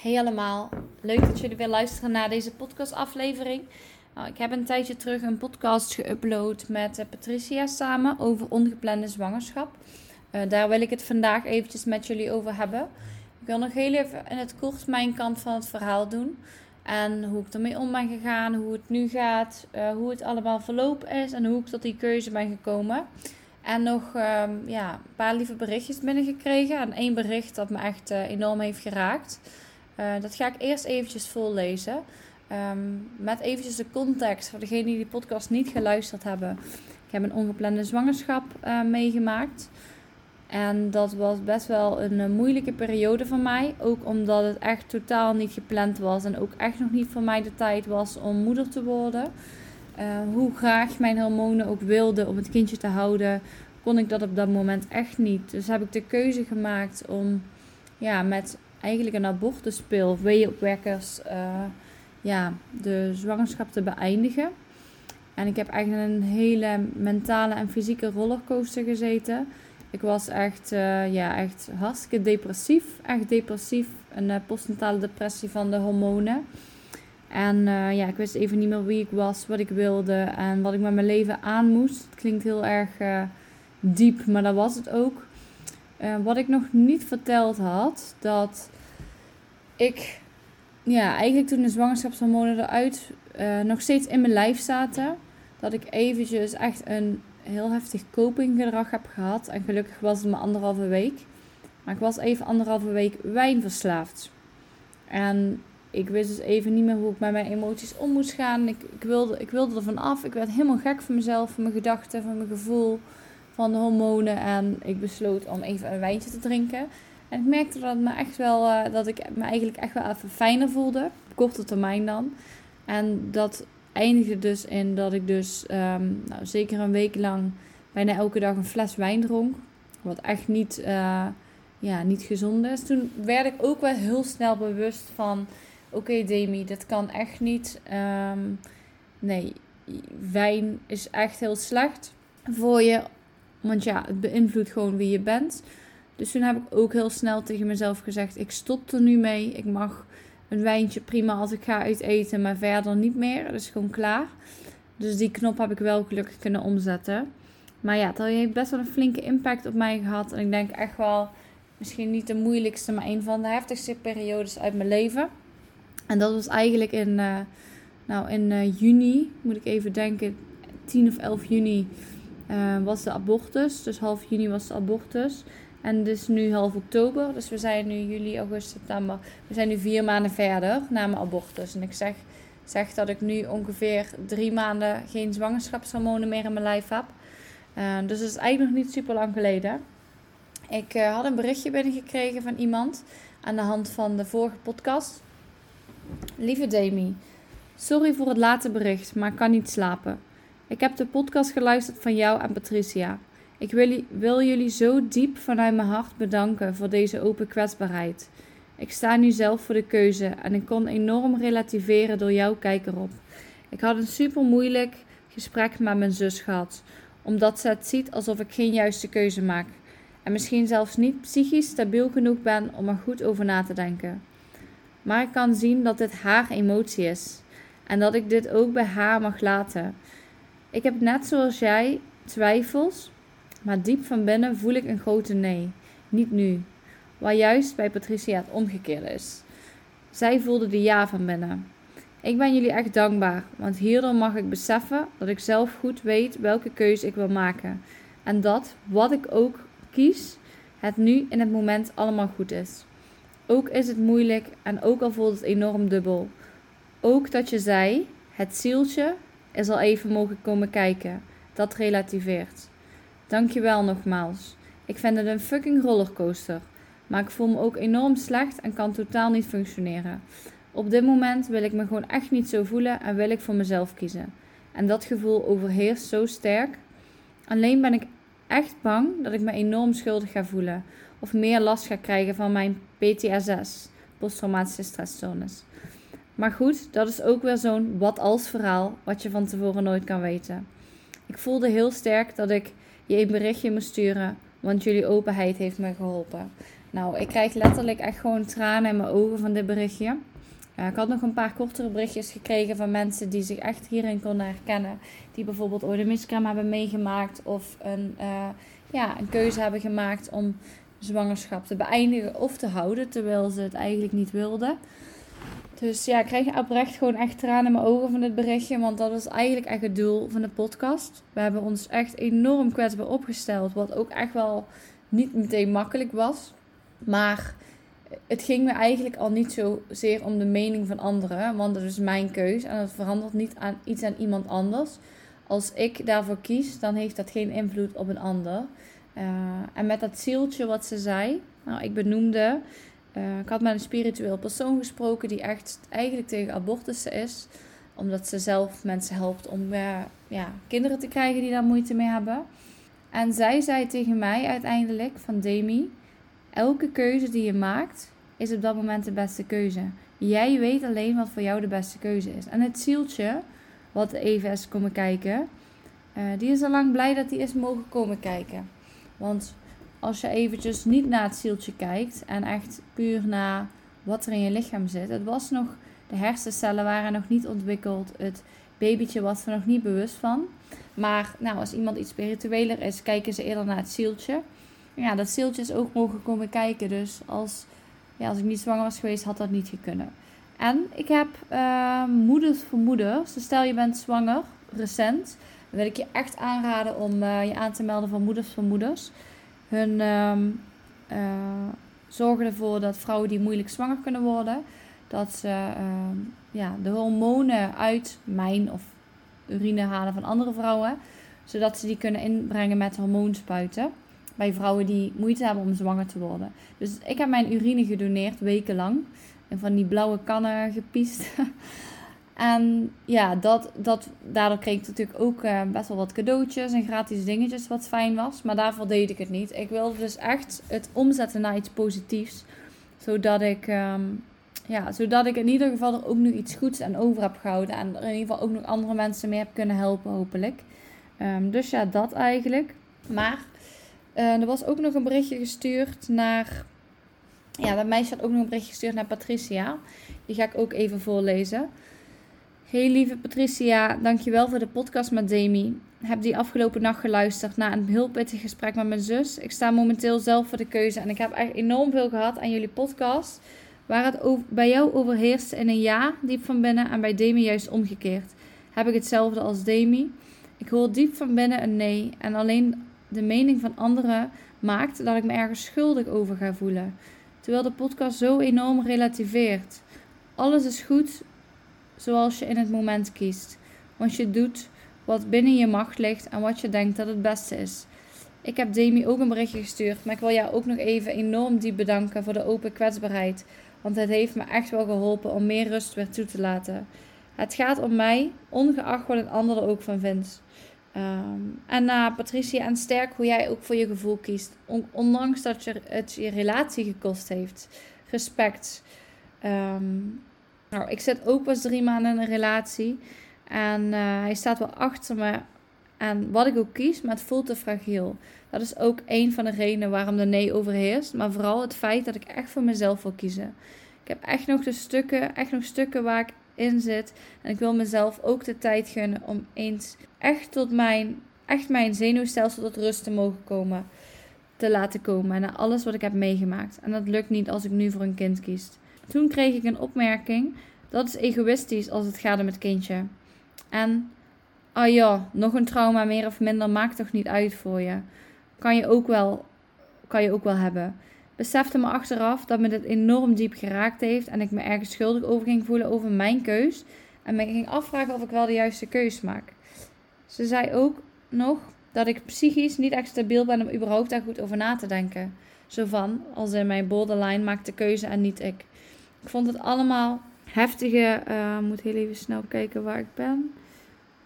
Hey allemaal, leuk dat jullie weer luisteren naar deze podcastaflevering. Nou, ik heb een tijdje terug een podcast geüpload met uh, Patricia samen over ongeplande zwangerschap. Uh, daar wil ik het vandaag eventjes met jullie over hebben. Ik wil nog heel even in het kort mijn kant van het verhaal doen. En hoe ik ermee om ben gegaan, hoe het nu gaat, uh, hoe het allemaal verlopen is en hoe ik tot die keuze ben gekomen. En nog um, ja, een paar lieve berichtjes binnengekregen. En één bericht dat me echt enorm heeft geraakt. Uh, dat ga ik eerst eventjes voorlezen. Um, met eventjes de context voor degenen die die podcast niet geluisterd hebben. Ik heb een ongeplande zwangerschap uh, meegemaakt. En dat was best wel een, een moeilijke periode voor mij. Ook omdat het echt totaal niet gepland was. En ook echt nog niet voor mij de tijd was om moeder te worden. Hoe graag mijn hormonen ook wilden om het kindje te houden, kon ik dat op dat moment echt niet. Dus heb ik de keuze gemaakt om ja, met eigenlijk een abortuspil, weeopwekkers, uh, ja, de zwangerschap te beëindigen. En ik heb eigenlijk een hele mentale en fysieke rollercoaster gezeten. Ik was echt, uh, ja, echt hartstikke depressief. Echt depressief. Een uh, postnatale depressie van de hormonen. En ja, ik wist even niet meer wie ik was, wat ik wilde en wat ik met mijn leven aan moest. Het klinkt heel erg diep, maar dat was het ook. Uh, wat ik nog niet verteld had, dat ik ja, eigenlijk toen de zwangerschapshormonen eruit uh, nog steeds in mijn lijf zaten, dat ik eventjes echt een heel heftig copinggedrag heb gehad. En gelukkig was het maar anderhalve week. Maar ik was even anderhalve week wijnverslaafd. En ik wist dus even niet meer hoe ik met mijn emoties om moest gaan. Ik, ik, wilde, ik wilde er van af. Ik werd helemaal gek van mezelf, van mijn gedachten, van mijn gevoel van de hormonen. En ik besloot om even een wijntje te drinken. En ik merkte dat, me echt wel, uh, dat ik me eigenlijk echt wel even fijner voelde. Op korte termijn dan. En dat eindigde dus in dat ik dus um, nou, zeker een week lang bijna elke dag een fles wijn dronk. Wat echt niet, uh, ja, niet gezond is. Toen werd ik ook wel heel snel bewust van... Oké okay, Demi, dat kan echt niet. Um, nee, wijn is echt heel slecht voor je want ja, het beïnvloedt gewoon wie je bent. Dus toen heb ik ook heel snel tegen mezelf gezegd: ik stop er nu mee. Ik mag een wijntje prima als ik ga uit eten, maar verder niet meer. Dat is gewoon klaar. Dus die knop heb ik wel gelukkig kunnen omzetten. Maar ja, het heeft best wel een flinke impact op mij gehad. En ik denk echt wel, misschien niet de moeilijkste, maar een van de heftigste periodes uit mijn leven. En dat was eigenlijk in, uh, nou, in uh, juni, moet ik even denken, 10 of 11 juni uh, was de abortus. Dus half juni was de abortus. En het is nu half oktober. Dus we zijn nu juli, augustus, september. We zijn nu vier maanden verder na mijn abortus. En ik zeg, zeg dat ik nu ongeveer drie maanden geen zwangerschapshormonen meer in mijn lijf heb. Uh, dus dat is eigenlijk nog niet super lang geleden. Ik uh, had een berichtje binnengekregen van iemand aan de hand van de vorige podcast. Lieve Demi, sorry voor het late bericht, maar kan niet slapen. Ik heb de podcast geluisterd van jou en Patricia. Ik wil, jullie zo diep vanuit mijn hart bedanken voor deze open kwetsbaarheid. Ik sta nu zelf voor de keuze en ik kon enorm relativeren door jouw kijk erop. Ik had een super moeilijk gesprek met mijn zus gehad, omdat ze het ziet alsof ik geen juiste keuze maak. En misschien zelfs niet psychisch stabiel genoeg ben om er goed over na te denken. Maar ik kan zien dat dit haar emotie is en dat ik dit ook bij haar mag laten. Ik heb net zoals jij twijfels, maar diep van binnen voel ik een grote nee. Niet nu. Waar juist bij Patricia het omgekeerde is. Zij voelde de ja van binnen. Ik ben jullie echt dankbaar, want hierdoor mag ik beseffen dat ik zelf goed weet welke keuze ik wil maken. En dat, wat ik ook kies, het nu in het moment allemaal goed is. Ook is het moeilijk en ook al voelt het enorm dubbel. Ook dat je zei, het zieltje, is al even mogen komen kijken. Dat relativeert. Dankjewel nogmaals. Ik vind het een fucking rollercoaster. Maar ik voel me ook enorm slecht en kan totaal niet functioneren. Op dit moment wil ik me gewoon echt niet zo voelen en wil ik voor mezelf kiezen. En dat gevoel overheerst zo sterk. Alleen ben ik echt bang dat ik me enorm schuldig ga voelen. Of meer last ga krijgen van mijn PTSS, posttraumatische stressstoornis. Maar goed, dat is ook weer zo'n wat als verhaal wat je van tevoren nooit kan weten. Ik voelde heel sterk dat ik je een berichtje moest sturen, want jullie openheid heeft me geholpen. Nou, ik krijg letterlijk echt gewoon tranen in mijn ogen van dit berichtje. ik had nog een paar kortere berichtjes gekregen van mensen die zich echt hierin konden herkennen. Die bijvoorbeeld ooit een miskraam hebben meegemaakt of een, uh, ja, een keuze hebben gemaakt om zwangerschap te beëindigen of te houden, terwijl ze het eigenlijk niet wilden. Dus ja, ik kreeg oprecht gewoon echt tranen in mijn ogen van dit berichtje. Want dat is eigenlijk echt het doel van de podcast. We hebben ons echt enorm kwetsbaar opgesteld. Wat ook echt wel niet meteen makkelijk was. Maar het ging me eigenlijk al niet zozeer om de mening van anderen. Want dat is mijn keus. En dat verandert niet aan iets aan iemand anders. Als ik daarvoor kies, dan heeft dat geen invloed op een ander. Uh, en met dat zieltje wat ze zei. Nou, ik benoemde uh, ik had met een spiritueel persoon gesproken die echt eigenlijk tegen abortussen is. Omdat ze zelf mensen helpt om uh, ja, kinderen te krijgen die daar moeite mee hebben. En zij zei tegen mij uiteindelijk van Demi, elke keuze die je maakt is op dat moment de beste keuze. Jij weet alleen wat voor jou de beste keuze is. En het zieltje, wat even is komen kijken, uh, die is al lang blij dat hij is mogen komen kijken. Want als je eventjes niet naar het zieltje kijkt en echt puur naar wat er in je lichaam zit. Het was nog, de hersencellen waren nog niet ontwikkeld. Het babytje was er nog niet bewust van. Maar nou, als iemand iets spiritueler is, kijken ze eerder naar het zieltje. Ja, dat zieltje is ook mogen komen kijken. Dus als, ja, als ik niet zwanger was geweest, had dat niet kunnen. En ik heb uh, moeders voor moeders. Dus stel je bent zwanger, recent. Dan wil ik je echt aanraden om uh, je aan te melden voor moeders voor moeders hun um, zorgen ervoor dat vrouwen die moeilijk zwanger kunnen worden, dat ze ehm, ja, de hormonen uit mijn of urine halen van andere vrouwen, zodat ze die kunnen inbrengen met hormoonspuiten bij vrouwen die moeite hebben om zwanger te worden. Dus ik heb mijn urine gedoneerd wekenlang en van die blauwe kannen gepiest. En ja, dat, dat, daardoor kreeg ik natuurlijk ook uh, best wel wat cadeautjes en gratis dingetjes, wat fijn was. Maar daarvoor deed ik het niet. Ik wilde dus echt het omzetten naar iets positiefs. Zodat ik, um, ja, zodat ik in ieder geval er ook nu iets goeds aan over heb gehouden. En er in ieder geval ook nog andere mensen mee heb kunnen helpen, hopelijk. Um, dus ja, dat eigenlijk. Maar uh, er was ook nog een berichtje gestuurd naar. Ja, dat meisje had ook nog een berichtje gestuurd naar Patricia. Die ga ik ook even voorlezen. Hey lieve Patricia, dankjewel voor de podcast met Demi. Heb die afgelopen nacht geluisterd naar een heel pittig gesprek met mijn zus. Ik sta momenteel zelf voor de keuze en ik heb echt enorm veel gehad aan jullie podcast. Waar het over, bij jou overheerst in een ja diep van binnen en bij Demi juist omgekeerd. Heb ik hetzelfde als Demi. Ik hoor diep van binnen een nee en alleen de mening van anderen maakt dat ik me ergens schuldig over ga voelen. Terwijl de podcast zo enorm relativeert. Alles is goed zoals je in het moment kiest. Want je doet wat binnen je macht ligt en wat je denkt dat het beste is. Ik heb Demi ook een berichtje gestuurd, maar ik wil jou ook nog even enorm diep bedanken voor de open kwetsbaarheid. Want het heeft me echt wel geholpen om meer rust weer toe te laten. Het gaat om mij, ongeacht wat een ander er ook van vindt. Ehm, en na Patricia en sterk hoe jij ook voor je gevoel kiest. ondanks dat je het je relatie gekost heeft. Respect. Um, nou, ik zit ook pas drie maanden in een relatie. En uh, hij staat wel achter me. En wat ik ook kies, maar het voelt te fragiel. Dat is ook een van de redenen waarom de nee overheerst. Maar vooral het feit dat ik echt voor mezelf wil kiezen. Ik heb echt nog de stukken, echt nog stukken waar ik in zit. En ik wil mezelf ook de tijd gunnen om eens echt tot mijn, echt mijn zenuwstelsel tot rust te mogen komen. Te laten komen. En naar alles wat ik heb meegemaakt. En dat lukt niet als ik nu voor een kind kies. Toen kreeg ik een opmerking. Dat is egoïstisch als het gaat om het kindje. En, ah ja, nog een trauma meer of minder maakt toch niet uit voor je. Kan je ook wel, kan je ook wel hebben. Besefte me achteraf dat me dit enorm diep geraakt heeft en ik me ergens schuldig over ging voelen over mijn keus. En me ging afvragen of ik wel de juiste keus maak. Ze zei ook nog dat ik psychisch niet echt stabiel ben om überhaupt daar goed over na te denken. Zo van, als in mijn borderline maakt de keuze en niet ik. Ik vond het allemaal heftige, uh, moet heel even snel kijken waar ik ben.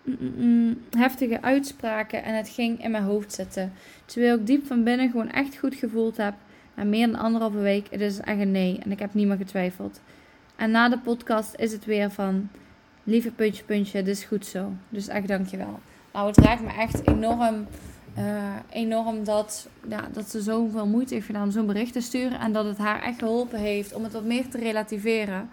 Mm, mm, mm, heftige uitspraken en het ging in mijn hoofd zitten. Terwijl ik diep van binnen gewoon echt goed gevoeld heb. Na meer dan anderhalve week, het is echt een nee en ik heb niet meer getwijfeld. En na de podcast is het weer van, lieve puntje, puntje, dit is goed zo. Dus echt dankjewel. Nou, het raakt me echt enorm enorm dat, ja, dat ze zoveel moeite heeft gedaan om zo'n bericht te sturen. En dat het haar echt geholpen heeft om het wat meer te relativeren.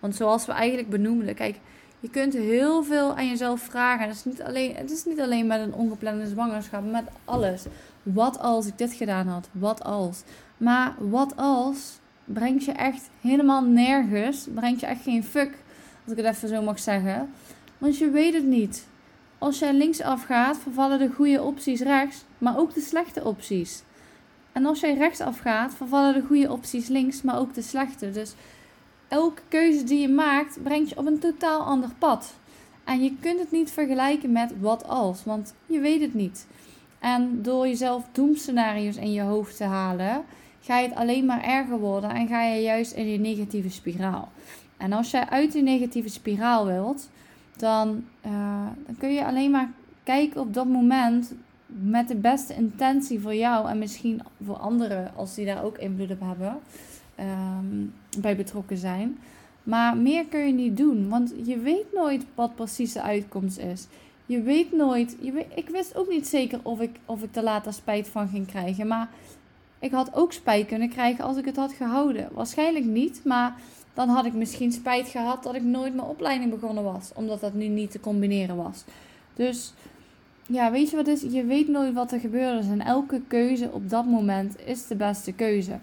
Want zoals we eigenlijk benoemden, kijk, je kunt heel veel aan jezelf vragen. Het is niet alleen, het is niet alleen met een ongeplande zwangerschap, met alles. Wat als ik dit gedaan had? Wat als? Maar wat als brengt je echt helemaal nergens. Brengt je echt geen fuck, als ik het even zo mag zeggen. Want je weet het niet. Als jij linksaf gaat, vervallen de goede opties rechts, maar ook de slechte opties. En als jij rechtsaf gaat, vervallen de goede opties links, maar ook de slechte. Dus elke keuze die je maakt, brengt je op een totaal ander pad. En je kunt het niet vergelijken met wat als, want je weet het niet. En door jezelf doemscenario's in je hoofd te halen, ga je het alleen maar erger worden en ga je juist in die negatieve spiraal. En als jij uit die negatieve spiraal wilt, dan, uh, dan kun je alleen maar kijken op dat moment met de beste intentie voor jou en misschien voor anderen als die daar ook invloed op hebben, um, bij betrokken zijn. Maar meer kun je niet doen, want je weet nooit wat precies de uitkomst is. Je weet nooit. Ik wist ook niet zeker of ik, of ik er later spijt van ging krijgen. Maar ik had ook spijt kunnen krijgen als ik het had gehouden. Waarschijnlijk niet, maar dan had ik misschien spijt gehad dat ik nooit mijn opleiding begonnen was. Omdat dat nu niet te combineren was. Dus ja, weet je wat is? Je weet nooit wat er gebeurt. En elke keuze op dat moment is de beste keuze.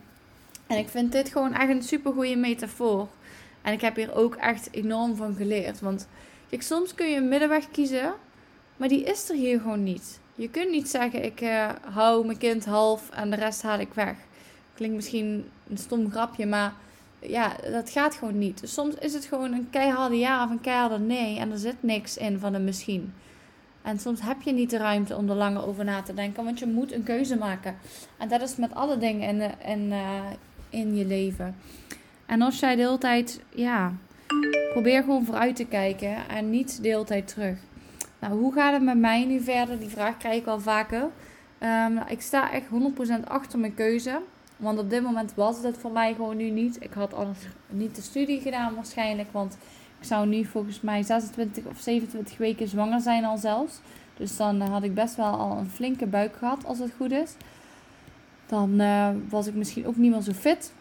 En ik vind dit gewoon echt een super goede metafoor. En ik heb hier ook echt enorm van geleerd. Want kijk, soms kun je een middenweg kiezen, maar die is er hier gewoon niet. Je kunt niet zeggen, ik uh, hou mijn kind half en de rest haal ik weg. Klinkt misschien een stom grapje, maar ja, dat gaat gewoon niet. Dus soms is het gewoon een keiharde ja of een keiharde nee en er zit niks in van een misschien. En soms heb je niet de ruimte om er langer over na te denken, want je moet een keuze maken. En dat is met alle dingen in, in, uh, in je leven. En als jij de hele tijd, ja, probeer gewoon vooruit te kijken en niet de hele tijd terug. Nou, hoe gaat het met mij nu verder? Die vraag krijg ik al vaker. Um, ik sta echt 100% achter mijn keuze. Want op dit moment was het voor mij gewoon nu niet. Ik had anders niet de studie gedaan waarschijnlijk. Want ik zou nu volgens mij 26 of 27 weken zwanger zijn al zelfs. Dus dan had ik best wel al een flinke buik gehad als het goed is. Dan uh, was ik misschien ook niet meer zo fit.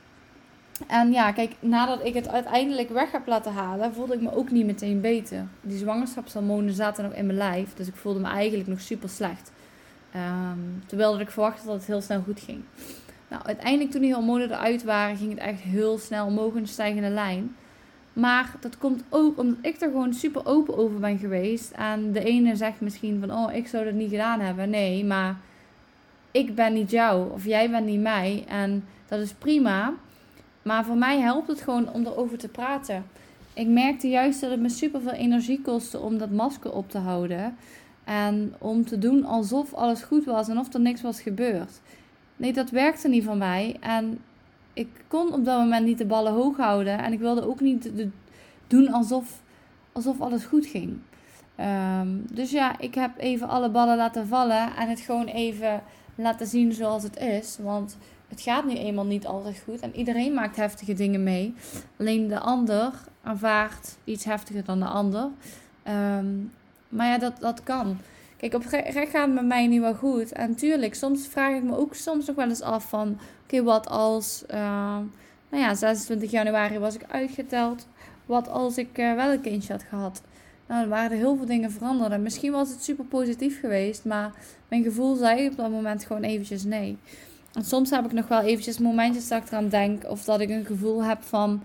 En ja, kijk, nadat ik het uiteindelijk weg heb laten halen, voelde ik me ook niet meteen beter. Die zwangerschapshormonen zaten nog in mijn lijf, dus ik voelde me eigenlijk nog super slecht. Um, terwijl ik verwachtte dat het heel snel goed ging. Nou, uiteindelijk toen die hormonen eruit waren, ging het echt heel snel omhoog de stijgende lijn. Maar dat komt ook omdat ik er gewoon super open over ben geweest. En de ene zegt misschien van, oh, ik zou dat niet gedaan hebben. Nee, maar ik ben niet jou of jij bent niet mij. En dat is prima. Maar voor mij helpt het gewoon om erover te praten. Ik merkte juist dat het me super veel energie kostte om dat masker op te houden. En om te doen alsof alles goed was en of er niks was gebeurd. Nee, dat werkte niet van mij. En ik kon op dat moment niet de ballen hoog houden. En ik wilde ook niet doen alsof, alsof alles goed ging. Ehm, dus ja, ik heb even alle ballen laten vallen en het gewoon even laten zien zoals het is. Want het gaat nu eenmaal niet altijd goed. En iedereen maakt heftige dingen mee. Alleen de ander ervaart iets heftiger dan de ander. Ehm, maar ja, dat, dat kan. Kijk, op recht gaat het met mij nu wel goed. En tuurlijk, soms vraag ik me ook soms nog wel eens af van... Oké, wat als... Uh, nou ja, 26 januari was ik uitgeteld. Wat als ik uh, wel een kindje had gehad? Nou, er waren er heel veel dingen veranderd. En misschien was het super positief geweest. Maar mijn gevoel zei op dat moment gewoon eventjes nee. En soms heb ik nog wel eventjes momentjes dat ik eraan denk. Of dat ik een gevoel heb van...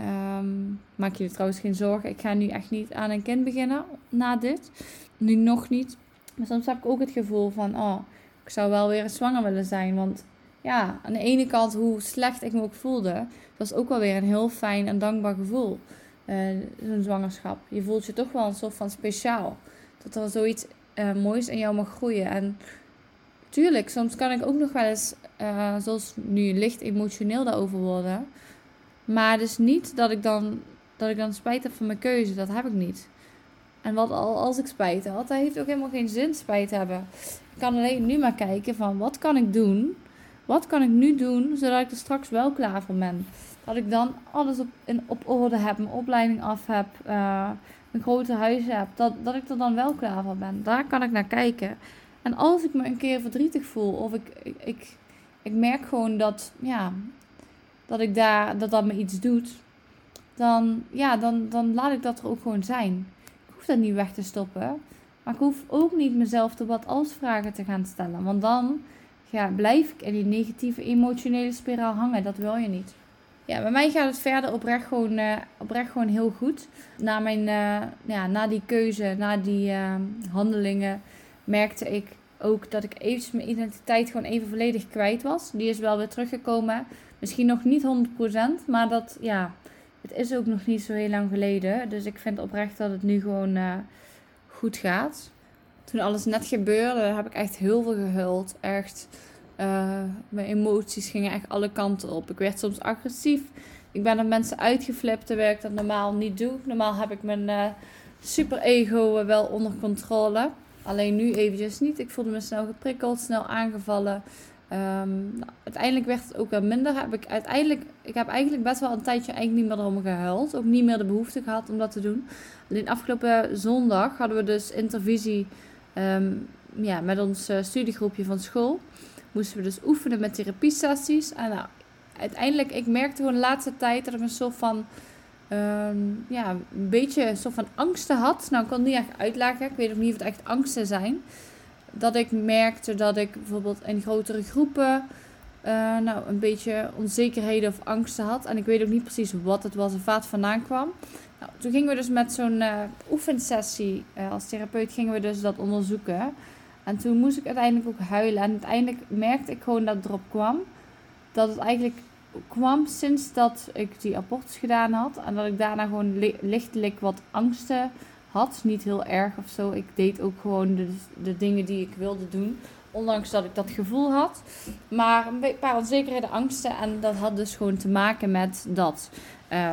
Um, maak je trouwens geen zorgen. Ik ga nu echt niet aan een kind beginnen na dit. Nu nog niet. Maar soms heb ik ook het gevoel van... Oh, ik zou wel weer zwanger willen zijn. Want ja, aan de ene kant hoe slecht ik me ook voelde... was ook wel weer een heel fijn en dankbaar gevoel. Uh, Zo'n zwangerschap. Je voelt je toch wel een soort van speciaal. Dat er zoiets uh, moois in jou mag groeien. En tuurlijk, soms kan ik ook nog wel eens, uh, zoals nu, licht emotioneel daarover worden. Maar dus niet dat ik, dan, dat ik dan spijt heb van mijn keuze. Dat heb ik niet. En wat al als ik spijt had, dat heeft ook helemaal geen zin spijt hebben. Ik kan alleen nu maar kijken van wat kan ik doen? Wat kan ik nu doen zodat ik er straks wel klaar voor ben? Dat ik dan alles op, in, op orde heb, mijn opleiding af heb, uh, een grote huis heb. Dat, dat ik er dan wel klaar voor ben. Daar kan ik naar kijken. En als ik me een keer verdrietig voel of ik, ik, ik, ik merk gewoon dat, ja, dat ik daar, dat dat me iets doet, dan, ja, dan, dan laat ik dat er ook gewoon zijn. Hoef dat niet weg te stoppen. Maar ik hoef ook niet mezelf de wat als vragen te gaan stellen. Want dan ja, blijf ik in die negatieve emotionele spiraal hangen. Dat wil je niet. Ja, bij mij gaat het verder oprecht gewoon, uh, oprecht gewoon heel goed. Na, mijn, uh, ja, na die keuze, na die uh, handelingen, merkte ik ook dat ik eventjes mijn identiteit gewoon even volledig kwijt was. Die is wel weer teruggekomen. Misschien nog niet 100%, maar dat, ja, het is ook nog niet zo heel lang geleden. Dus ik vind oprecht dat het nu gewoon goed gaat. Toen alles net gebeurde, heb ik echt heel veel gehuild. Echt, uh, mijn emoties gingen echt alle kanten op. Ik werd soms agressief. Ik ben op mensen uitgeflipt terwijl ik dat normaal niet doe. Normaal heb ik mijn super ego wel onder controle. Alleen nu eventjes niet. Ik voelde me snel geprikkeld, snel aangevallen. Um, uiteindelijk werd het ook wel minder. Heb ik, uiteindelijk, ik heb eigenlijk best wel een tijdje eigenlijk niet meer erom gehuild. Ook niet meer de behoefte gehad om dat te doen. Alleen afgelopen zondag hadden we dus intervisie um, ja, met ons uh, studiegroepje van school. Moesten we dus oefenen met therapiesessies. En nou, uiteindelijk, ik merkte gewoon de laatste tijd dat ik een soort van... Um, ja, een beetje een soort van angsten had. Nou, ik kan het niet echt uitleggen. Ik weet ook niet of het echt angsten zijn dat ik merkte dat ik bijvoorbeeld in grotere groepen uh, nou, een beetje onzekerheden of angsten had. En ik weet ook niet precies wat het was of waar het vandaan kwam. Nou, toen gingen we dus met zo'n uh, oefensessie uh, als therapeut gingen we dus dat onderzoeken. En toen moest ik uiteindelijk ook huilen. En uiteindelijk merkte ik gewoon dat het erop kwam. Dat het eigenlijk kwam sinds dat ik die abortus gedaan had. En dat ik daarna gewoon lichtelijk wat angsten had. Niet heel erg of zo. Ik deed ook gewoon de, dingen die ik wilde doen. Ondanks dat ik dat gevoel had. Maar een paar onzekerheden, angsten. En dat had dus gewoon te maken met dat.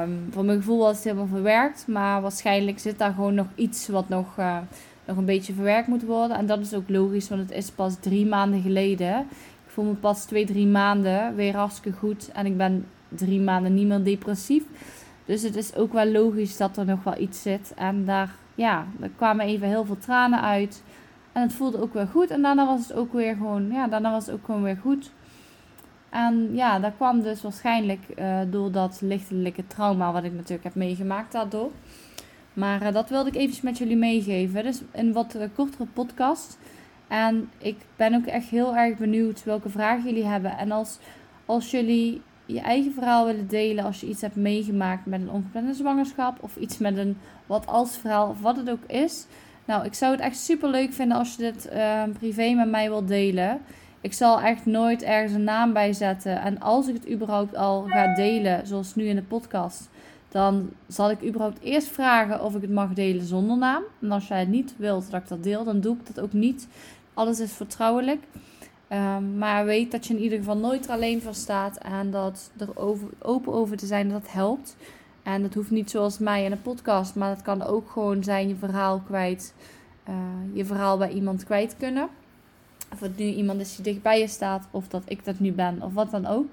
Um, voor mijn gevoel was het helemaal verwerkt. Maar waarschijnlijk zit daar gewoon nog iets wat nog, uh, nog een beetje verwerkt moet worden. En dat is ook logisch, want het is pas drie maanden geleden. Ik voel me pas twee, drie maanden weer hartstikke goed. En ik ben drie maanden niet meer depressief. Dus het is ook wel logisch dat er nog wel iets zit. En daar ja, er kwamen even heel veel tranen uit. En het voelde ook weer goed. En daarna was het ook weer gewoon, ja, daarna was het ook gewoon weer goed. En ja, dat kwam dus waarschijnlijk uh, door dat lichtelijke trauma wat ik natuurlijk heb meegemaakt daardoor. Maar uh, dat wilde ik eventjes met jullie meegeven. Dus een wat uh, kortere podcast. En ik ben ook echt heel erg benieuwd welke vragen jullie hebben. En als, als jullie je eigen verhaal willen delen als je iets hebt meegemaakt met een ongeplande zwangerschap of iets met een wat als verhaal of wat het ook is. Nou, ik zou het echt super leuk vinden als je dit uh, privé met mij wilt delen. Ik zal echt nooit ergens een naam bij zetten. En als ik het überhaupt al ga delen, zoals nu in de podcast, dan zal ik überhaupt eerst vragen of ik het mag delen zonder naam. En als jij het niet wilt dat ik dat deel, dan doe ik dat ook niet. Alles is vertrouwelijk. Um, maar weet dat je in ieder geval nooit er alleen voor staat en dat er open over te zijn, dat helpt. En dat hoeft niet zoals mij in een podcast, maar dat kan ook gewoon zijn je verhaal kwijt, uh, je verhaal bij iemand kwijt kunnen. Of het nu iemand is die dichtbij je staat, of dat ik dat nu ben, of wat dan ook.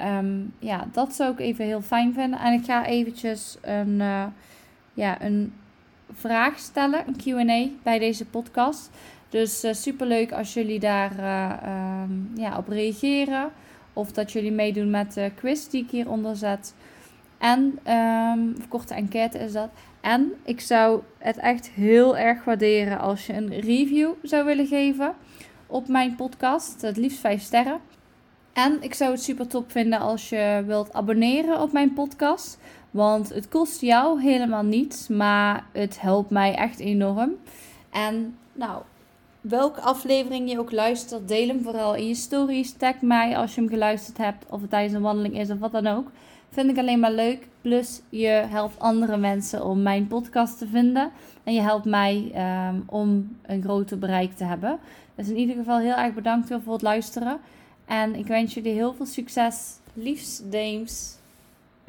Um, ja, dat zou ik even heel fijn vinden. En ik ga eventjes een, uh, ja, een vraag stellen, een Q&A bij deze podcast. Dus uh, superleuk als jullie daar uh, um, ja, op reageren. Of dat jullie meedoen met de quiz die ik hieronder zet. En, um, of korte enquête is dat. En ik zou het echt heel erg waarderen als je een review zou willen geven op mijn podcast. Het liefst 5 sterren. En ik zou het super top vinden als je wilt abonneren op mijn podcast. Want het kost jou helemaal niets, maar het helpt mij echt enorm. En nou, welke aflevering je ook luistert, deel hem vooral in je stories. Tag mij als je hem geluisterd hebt, of het tijdens een wandeling is of wat dan ook. Vind ik alleen maar leuk. Plus je helpt andere mensen om mijn podcast te vinden. En je helpt mij um, om een groter bereik te hebben. Dus in ieder geval heel erg bedankt voor het luisteren. En ik wens jullie heel veel succes. Liefs, Dames.